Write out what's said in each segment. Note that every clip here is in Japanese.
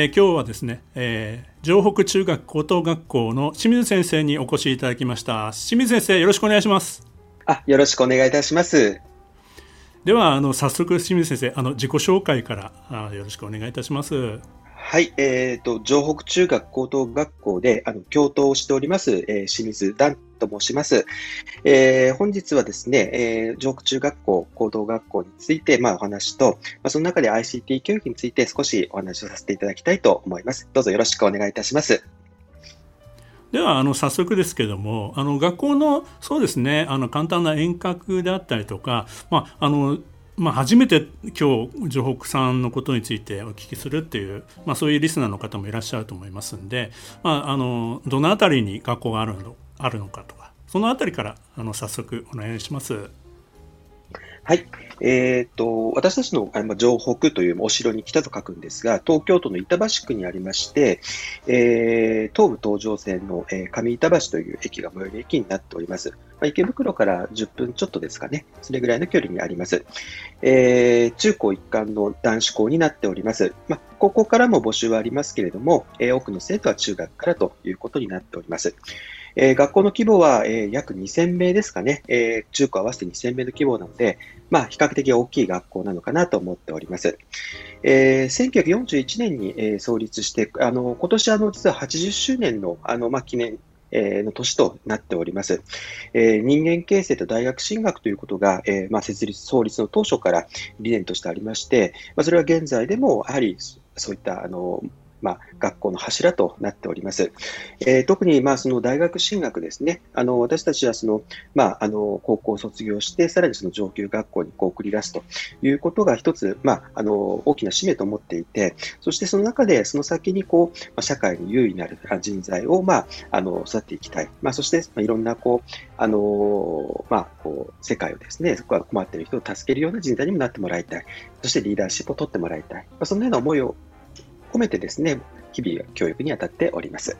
えー、今日はですね、えー、城北中学高等学校の清水先生にお越しいただきました。清水先生よろしくお願いします。あよろしくお願いいたします。ではあの早速清水先生あの自己紹介からあよろしくお願いいたしますはい、えっ、ー、と、城北中学高等学校で、あの、教頭をしております、えー、清水段と申します。えー、本日はですね、えー、城北中学校高等学校について、まあ、お話と、まあ、その中で ICT 教育について少しお話をさせていただきたいと思います。どうぞよろしくお願いいたします。ではあの早速ですけどもあの学校のそうですねあの簡単な遠隔であったりとか、まあ、あのまあ、初めて今日城北さんのことについてお聞きするっていう、まあ、そういうリスナーの方もいらっしゃると思いますんで、まあ、あのどの辺りに学校があるのあるのかとかその辺りからあの早速お願いします。はい。えっ、と、私たちのあの城北というお城に北と書くんですが、東京都の板橋区にありまして、えー、東武東上線の、え、上板橋という駅が最寄り駅になっております。まあ、池袋から10分ちょっとですかね。それぐらいの距離にあります。えー、中高一貫の男子校になっております。まあ、高校からも募集はありますけれども、えー、多くの生徒は中学からということになっております。えー、学校の規模は、えー、約2000名ですかね、えー、中高合わせて2000名の規模なので、まあ、比較的大きい学校なのかなと思っております。えー、1941年に、えー、創立して、あの今年あの実は80周年のあの、まあ、記念えの年となっております。えー、人間形成と大学進学ということが、えー、まあ、設立、創立の当初から理念としてありまして、まあ、それは現在でもやはりそういったあのまあ、学校の柱となっております。えー、特に、まあ、その大学進学ですね。あの、私たちはその、まあ、あの、高校を卒業して、さらにその上級学校にこう送り出すということが一つ、まあ、あの、大きな使命と思っていて、そしてその中で、その先にこう、まあ、社会に優位になる人材を、まあ、あの、育っていきたい。まあ、そして、まあ、いろんな、こう、あの、まあ、こう、世界をですね、そこは困っている人を助けるような人材にもなってもらいたい。そしてリーダーシップを取ってもらいたい。まあ、そんなような思いを込めてですね、日々教育に当たっております。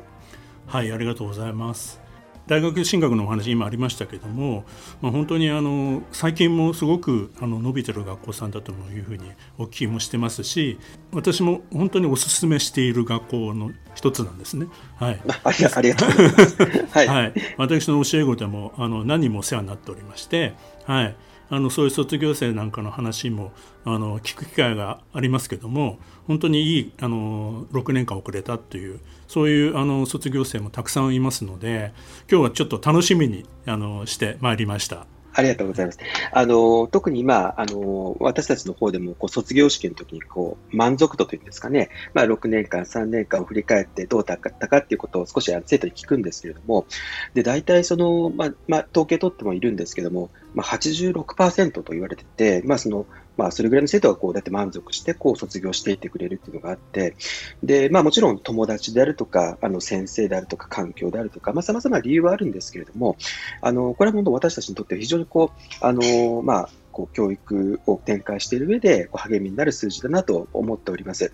はい、ありがとうございます。大学進学のお話今ありましたけども、まあ、本当にあの最近もすごくあの伸びてる学校さんだというふうにお聞きもしてますし私も本当にお勧めしている学校の一つなんですね。はい、ありありがとうございます。はい、はい、私の教え子でもあの何人もお世話になっておりまして、はい、あのそういう卒業生なんかの話もあの聞く機会がありますけども本当にいいあの6年間遅れたっていうそういうあの卒業生もたくさんいますので今日はちょっと楽しみにあのしてまいりました。ありがとうございます。あの、特に今、あの、私たちの方でも、こう、卒業式の時に、こう、満足度というんですかね、まあ、6年間、3年間を振り返ってどうだったかっていうことを少し生徒に聞くんですけれども、で、大体その、まあ、まあ、統計取ってもいるんですけども、まあ、86%と言われてて、まあ、その、まあ、それぐらいの生徒がこう、だって満足して、こう、卒業していってくれるっていうのがあって、で、まあ、もちろん友達であるとか、あの、先生であるとか、環境であるとかさ、まあ、まな理由はあるんですけれども、あの、これは本当私たちにとって非常にこう、あの、まあ、こう教育を展開している上でこう励みになる数字だなと思っております。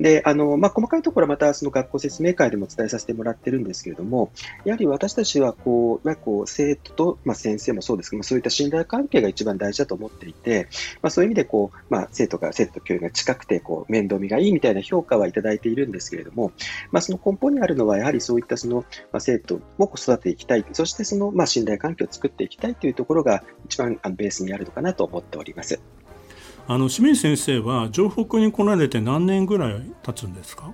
で、あの、まあ、細かいところはまたその学校説明会でも伝えさせてもらってるんですけれども、やはり私たちはこう、まあ、こう生徒と、まあ、先生もそうですけどそういった信頼関係が一番大事だと思っていて、まあ、そういう意味でこう、まあ、生徒が生徒と教員が近くてこう面倒見がいいみたいな評価はいただいているんですけれども、まあ、その根本にあるのはやはりそういったその、まあ、生徒を育てていきたい、そしてその、まあ、信頼関係を作っていきたいというところが一番ベースにあるのかなと思っております。あの清水先生は城北に来られて何年ぐらい経つんですか？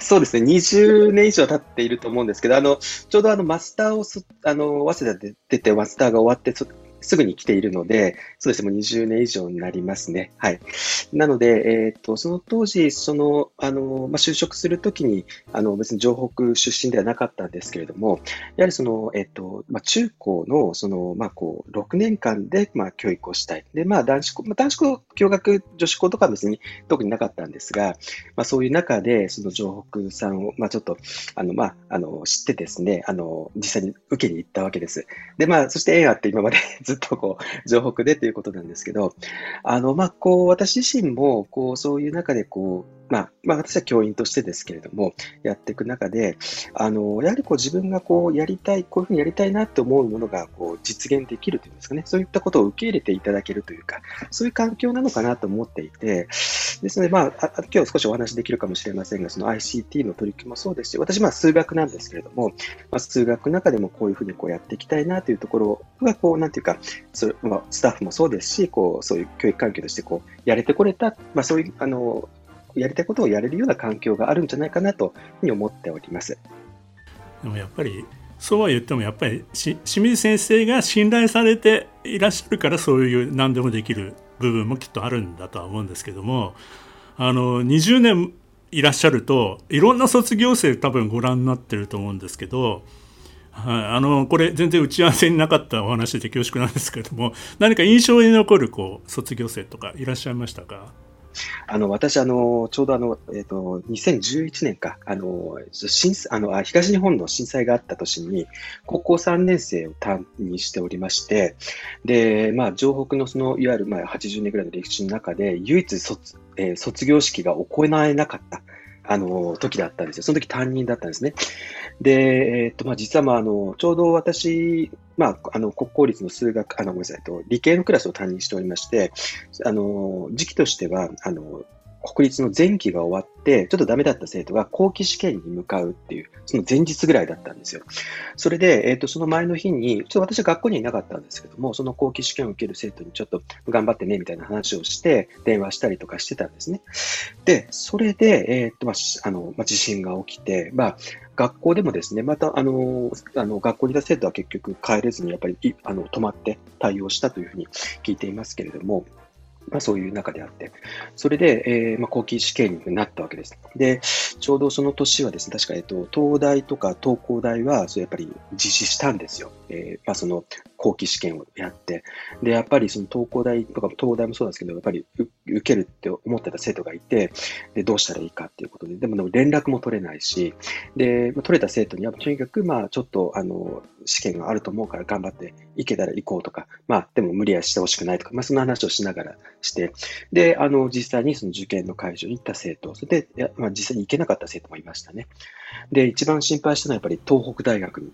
そうですね、20年以上経っていると思うんですけど、あのちょうどあのマスターをあの早稲田で出て、マスターが終わって、すぐに来ているので、そうですね、もう20年以上になりますね。はい。なので、えっ、ー、と、その当時、その、あの、まあ、就職するときに、あの、別に城北出身ではなかったんですけれども、やはりその、えっ、ー、と、まあ、中高の、その、まあ、こう、6年間で、まあ、教育をしたい。で、まあ、男子校、まあ、男子校、共学、女子校とかは別に特になかったんですが、まあ、そういう中で、その城北さんを、まあ、ちょっと、あの、まあ、あの、知ってですね、あの、実際に受けに行ったわけです。で、まあ、そして縁あって今までずっとこう、城北でということなんですけど、あの、まあ、こう、私自身も、こう、そういう中で、こう、まあ、まあ、私は教員としてですけれども、やっていく中で、あの、やはりこう自分がこうやりたい、こういうふうにやりたいなって思うものがこう実現できるというんですかね、そういったことを受け入れていただけるというか、そういう環境なのかなと思っていて、ですので、まあ、今日少しお話できるかもしれませんが、その ICT の取り組みもそうですし、私、まあ、数学なんですけれども、まあ、数学の中でもこういうふうにこうやっていきたいなというところが、こう、なんていうか、それまあ、スタッフもそうですし、こう、そういう教育環境としてこう、やれてこれた、まあ、そういう、あの、やりたいことをやれるような環境があるんじゃないかなというふうに思っております。でもやっぱりそうは言ってもやっぱり清水先生が信頼されていらっしゃるからそういう何でもできる部分もきっとあるんだとは思うんですけどもあの20年いらっしゃるといろんな卒業生多分ご覧になってると思うんですけど、はい、あのこれ全然打ち合わせになかったお話で恐縮なんですけども何か印象に残るこう卒業生とかいらっしゃいましたか？あの、私、あの、ちょうどあの、えっ、ー、と、2011年か、あの、震あの東日本の震災があった年に、高校3年生を担任しておりまして、で、まあ、城北のその、いわゆる、まあ、80年ぐらいの歴史の中で、唯一卒,、えー、卒業式が行えなかった。あの、時だったんですよ。その時担任だったんですね。で、えっと、まあ、実は、まあ、あの、ちょうど私、まあ、あの、国公立の数学、あの、ごめんなさい、と、理系のクラスを担任しておりまして、あの、時期としては、あの、国立の前期が終わって、ちょっとダメだった生徒が後期試験に向かうっていう、その前日ぐらいだったんですよ。それで、えっ、ー、と、その前の日に、ちょっと私は学校にいなかったんですけども、その後期試験を受ける生徒にちょっと頑張ってね、みたいな話をして、電話したりとかしてたんですね。で、それで、えっ、ー、と、まあ、あの、まあ、地震が起きて、まあ、学校でもですね、また、あの、あの学校にいた生徒は結局帰れずに、やっぱり、あの、止まって対応したというふうに聞いていますけれども、まあ、そういう中であって、それで、えーまあ、後期試験になったわけです。で、ちょうどその年はですね、確か、えっと、東大とか東工大は、それやっぱり実施したんですよ。えーまあ、その後期試験をやって、で、やっぱりその東工大とか東大もそうなんですけど、やっぱり受けるって思ってた生徒がいて、で、どうしたらいいかっていうことで、でも連絡も取れないし、で、まあ、取れた生徒にはとにかく、まあ、ちょっと、あの、試験があると思うから頑張って行けたら行こうとか、まあ、でも無理はしてほしくないとか、まあ、そんな話をしながらして、で、あの、実際にその受験の会場に行った生徒、それで、まあ、実際に行けなかった生徒もいましたね。で、一番心配したのはやっぱり東北大学に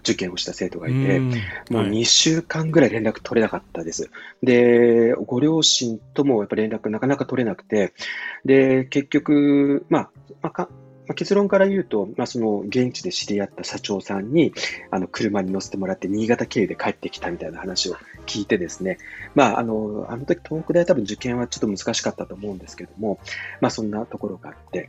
受験をした生徒がいて、もう2週間ぐらい連絡取れなかったです。で、ご両親ともやっぱ連絡なかなか取れなくて、で、結局、まあ、まあ、かまあ、結論から言うと、まあ、その現地で知り合った社長さんにあの車に乗せてもらって新潟経由で帰ってきたみたいな話を聞いてですね、まあ、あのあの時東北大多分受験はちょっと難しかったと思うんですけども、まあ、そんなところがあって、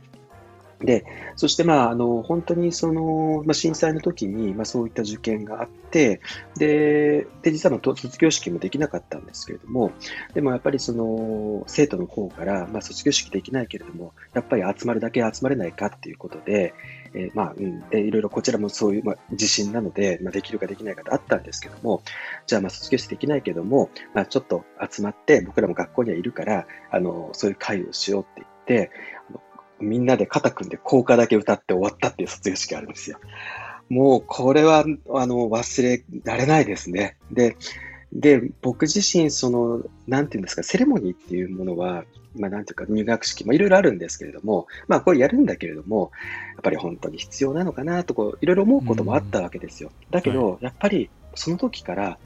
で、そしてまあ、あの、本当にその、まあ、震災の時に、まあ、そういった受験があって、で、で、実は卒業式もできなかったんですけれども、でもやっぱりその、生徒の方から、まあ、卒業式できないけれども、やっぱり集まるだけ集まれないかっていうことで、えー、まあ、うん、で、いろいろこちらもそういう、まあ、自信なので、まあ、できるかできないかとあったんですけども、じゃあ、まあ、卒業式できないけども、まあ、ちょっと集まって、僕らも学校にはいるから、あの、そういう会をしようって言って、みんなで肩組んで校歌だけ歌って終わったっていう卒業式があるんですよ。もうこれはあの忘れられないですね。で、で、僕自身、その、なんていうんですか、セレモニーっていうものは、まあ、なんていうか、入学式、まあ、いろいろあるんですけれども、まあ、これやるんだけれども、やっぱり本当に必要なのかなと、こう、いろいろ思うこともあったわけですよ。だけど、はい、やっぱり、その時から、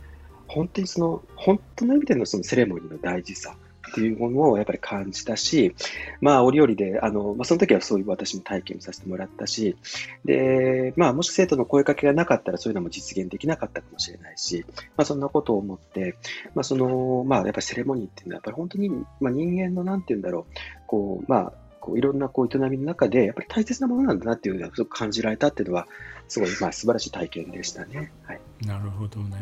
本当にその、本当の意味でのそのセレモニーの大事さ、っていうものをやっぱり感じたし、まあ、折々で、あの、まあ、その時はそういう私も体験させてもらったし、で、まあ、もし生徒の声かけがなかったらそういうのも実現できなかったかもしれないし、まあ、そんなことを思って、まあ、その、まあ、やっぱりセレモニーっていうのは、やっぱり本当に、まあ、人間のなんて言うんだろう、こう、まあ、こういろんなこう営みの中で、やっぱり大切なものなんだなっていうのをすごく感じられたっていうのは、すごい、まあ、素晴らしい体験でしたね。はい、なるほどね。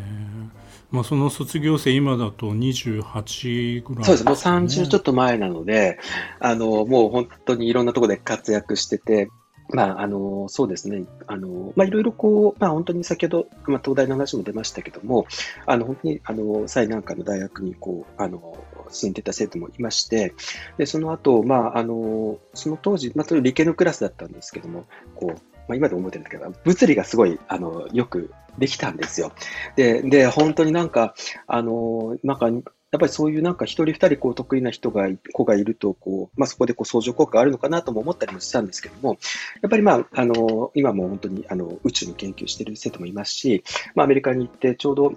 まあ、その卒業生、今だと28ぐらい、ね、そうです、もう30ちょっと前なので、あのもう本当にいろんなところで活躍してて、まあ、あの、そうですね。あの、まあ、いろいろこう、まあ、本当に先ほど、まあ、東大の話も出ましたけども、あの、本当に、あの、最難関の大学に、こう、あの、進んでた生徒もいまして、で、その後、まあ、あの、その当時、まあ、理系のクラスだったんですけども、こう、まあ、今でも思ってるんだけど、物理がすごい、あの、よくできたんですよ。で、で、本当になんか、あの、なんか、やっぱりそういうなんか一人二人こう得意な人が、子がいると、こう、まあ、そこでこう相乗効果があるのかなとも思ったりもしたんですけども、やっぱりまあ、あの、今も本当にあの宇宙の研究している生徒もいますし、まあ、アメリカに行ってちょうど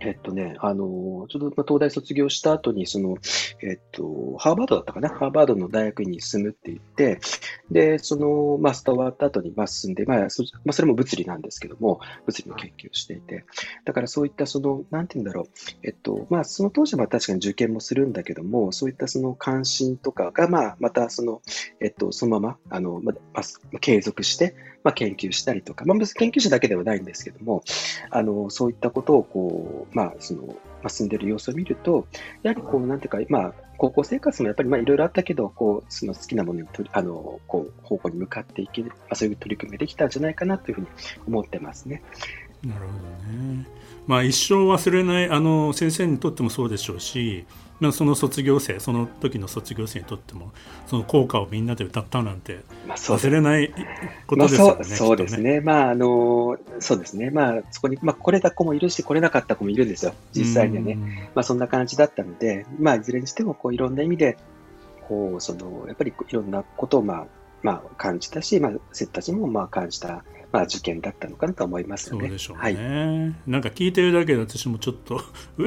えっとね、あの、ちょうど東大卒業した後に、その、えっと、ハーバードだったかな？ハーバードの大学院に進むって言って、で、その、マスター終わった後に、まあ、進んで、まあそ、まあ、それも物理なんですけども、物理の研究をしていて、だからそういったその、なんて言うんだろう、えっと、まあ、その当時は確かに受験もするんだけども、そういったその関心とかが、まあ、またその、えっと、そのまま、あの、まあ、継続して、まあ、研究したりとか、まあ、研究者だけではないんですけども、あの、そういったことを、こう、まあ、その、まあ、住んでる様子を見ると、やはりこう、なんていうか、まあ、高校生活もやっぱりまあいろいろあったけど、こう、その好きなものにとあの、こう、方向に向かっていける、まあ、そういう取り組みができたんじゃないかなというふうに思ってますね。なるほどね。まあ、一生忘れないあの先生にとってもそうでしょうし、まあ、その卒業生その時の卒業生にとってもその効果をみんなで歌ったなんて忘れないことですよね。まあ、そうそうですね。まああのそうですね。まあそこにまあ来れた子もいるし来れなかった子もいるんですよ。実際にはね。まあそんな感じだったので、まあいずれにしてもこういろんな意味でこうそのやっぱりいろんなことをまあまあ感じたし、まあ生徒たちもまあ感じた。まあ、受験だったのかなと思いますね。そうでしょうね。はい、なんか聞いてるだけで私もちょっと う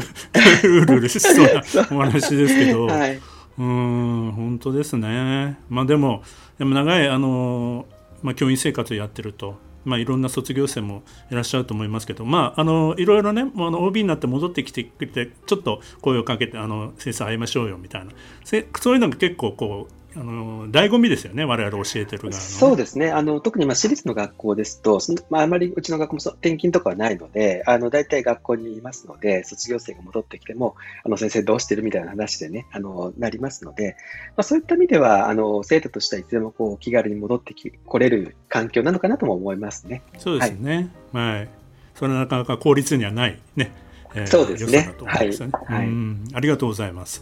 るうるしそうなお話ですけど、はい、うん本当ですね。まあでもでも長いあのまあ教員生活をやってると。まあ、いろんな卒業生もいらっしゃると思いますけど、まあ、あのいろいろねあの OB になって戻ってきてくれてちょっと声をかけてあの先生会いましょうよみたいなそういうのが結構こうあの醍醐味ですよね、我々教えてる側の、そうですね、あの特にまあ私立の学校ですと、まあ、あまりうちの学校も転勤とかはないので、あの大体学校にいますので、卒業生が戻ってきても、あの先生どうしてるみたいな話でね、あのなりますので、まあ、そういった意味では、あの生徒としてはいつでもこう気軽に戻ってき来れる環境なのかなとも思いますね。そうですね、はい、はい、それはなかなか効率にはないね。えー、そうですね。はい、はい、ありがとうございます。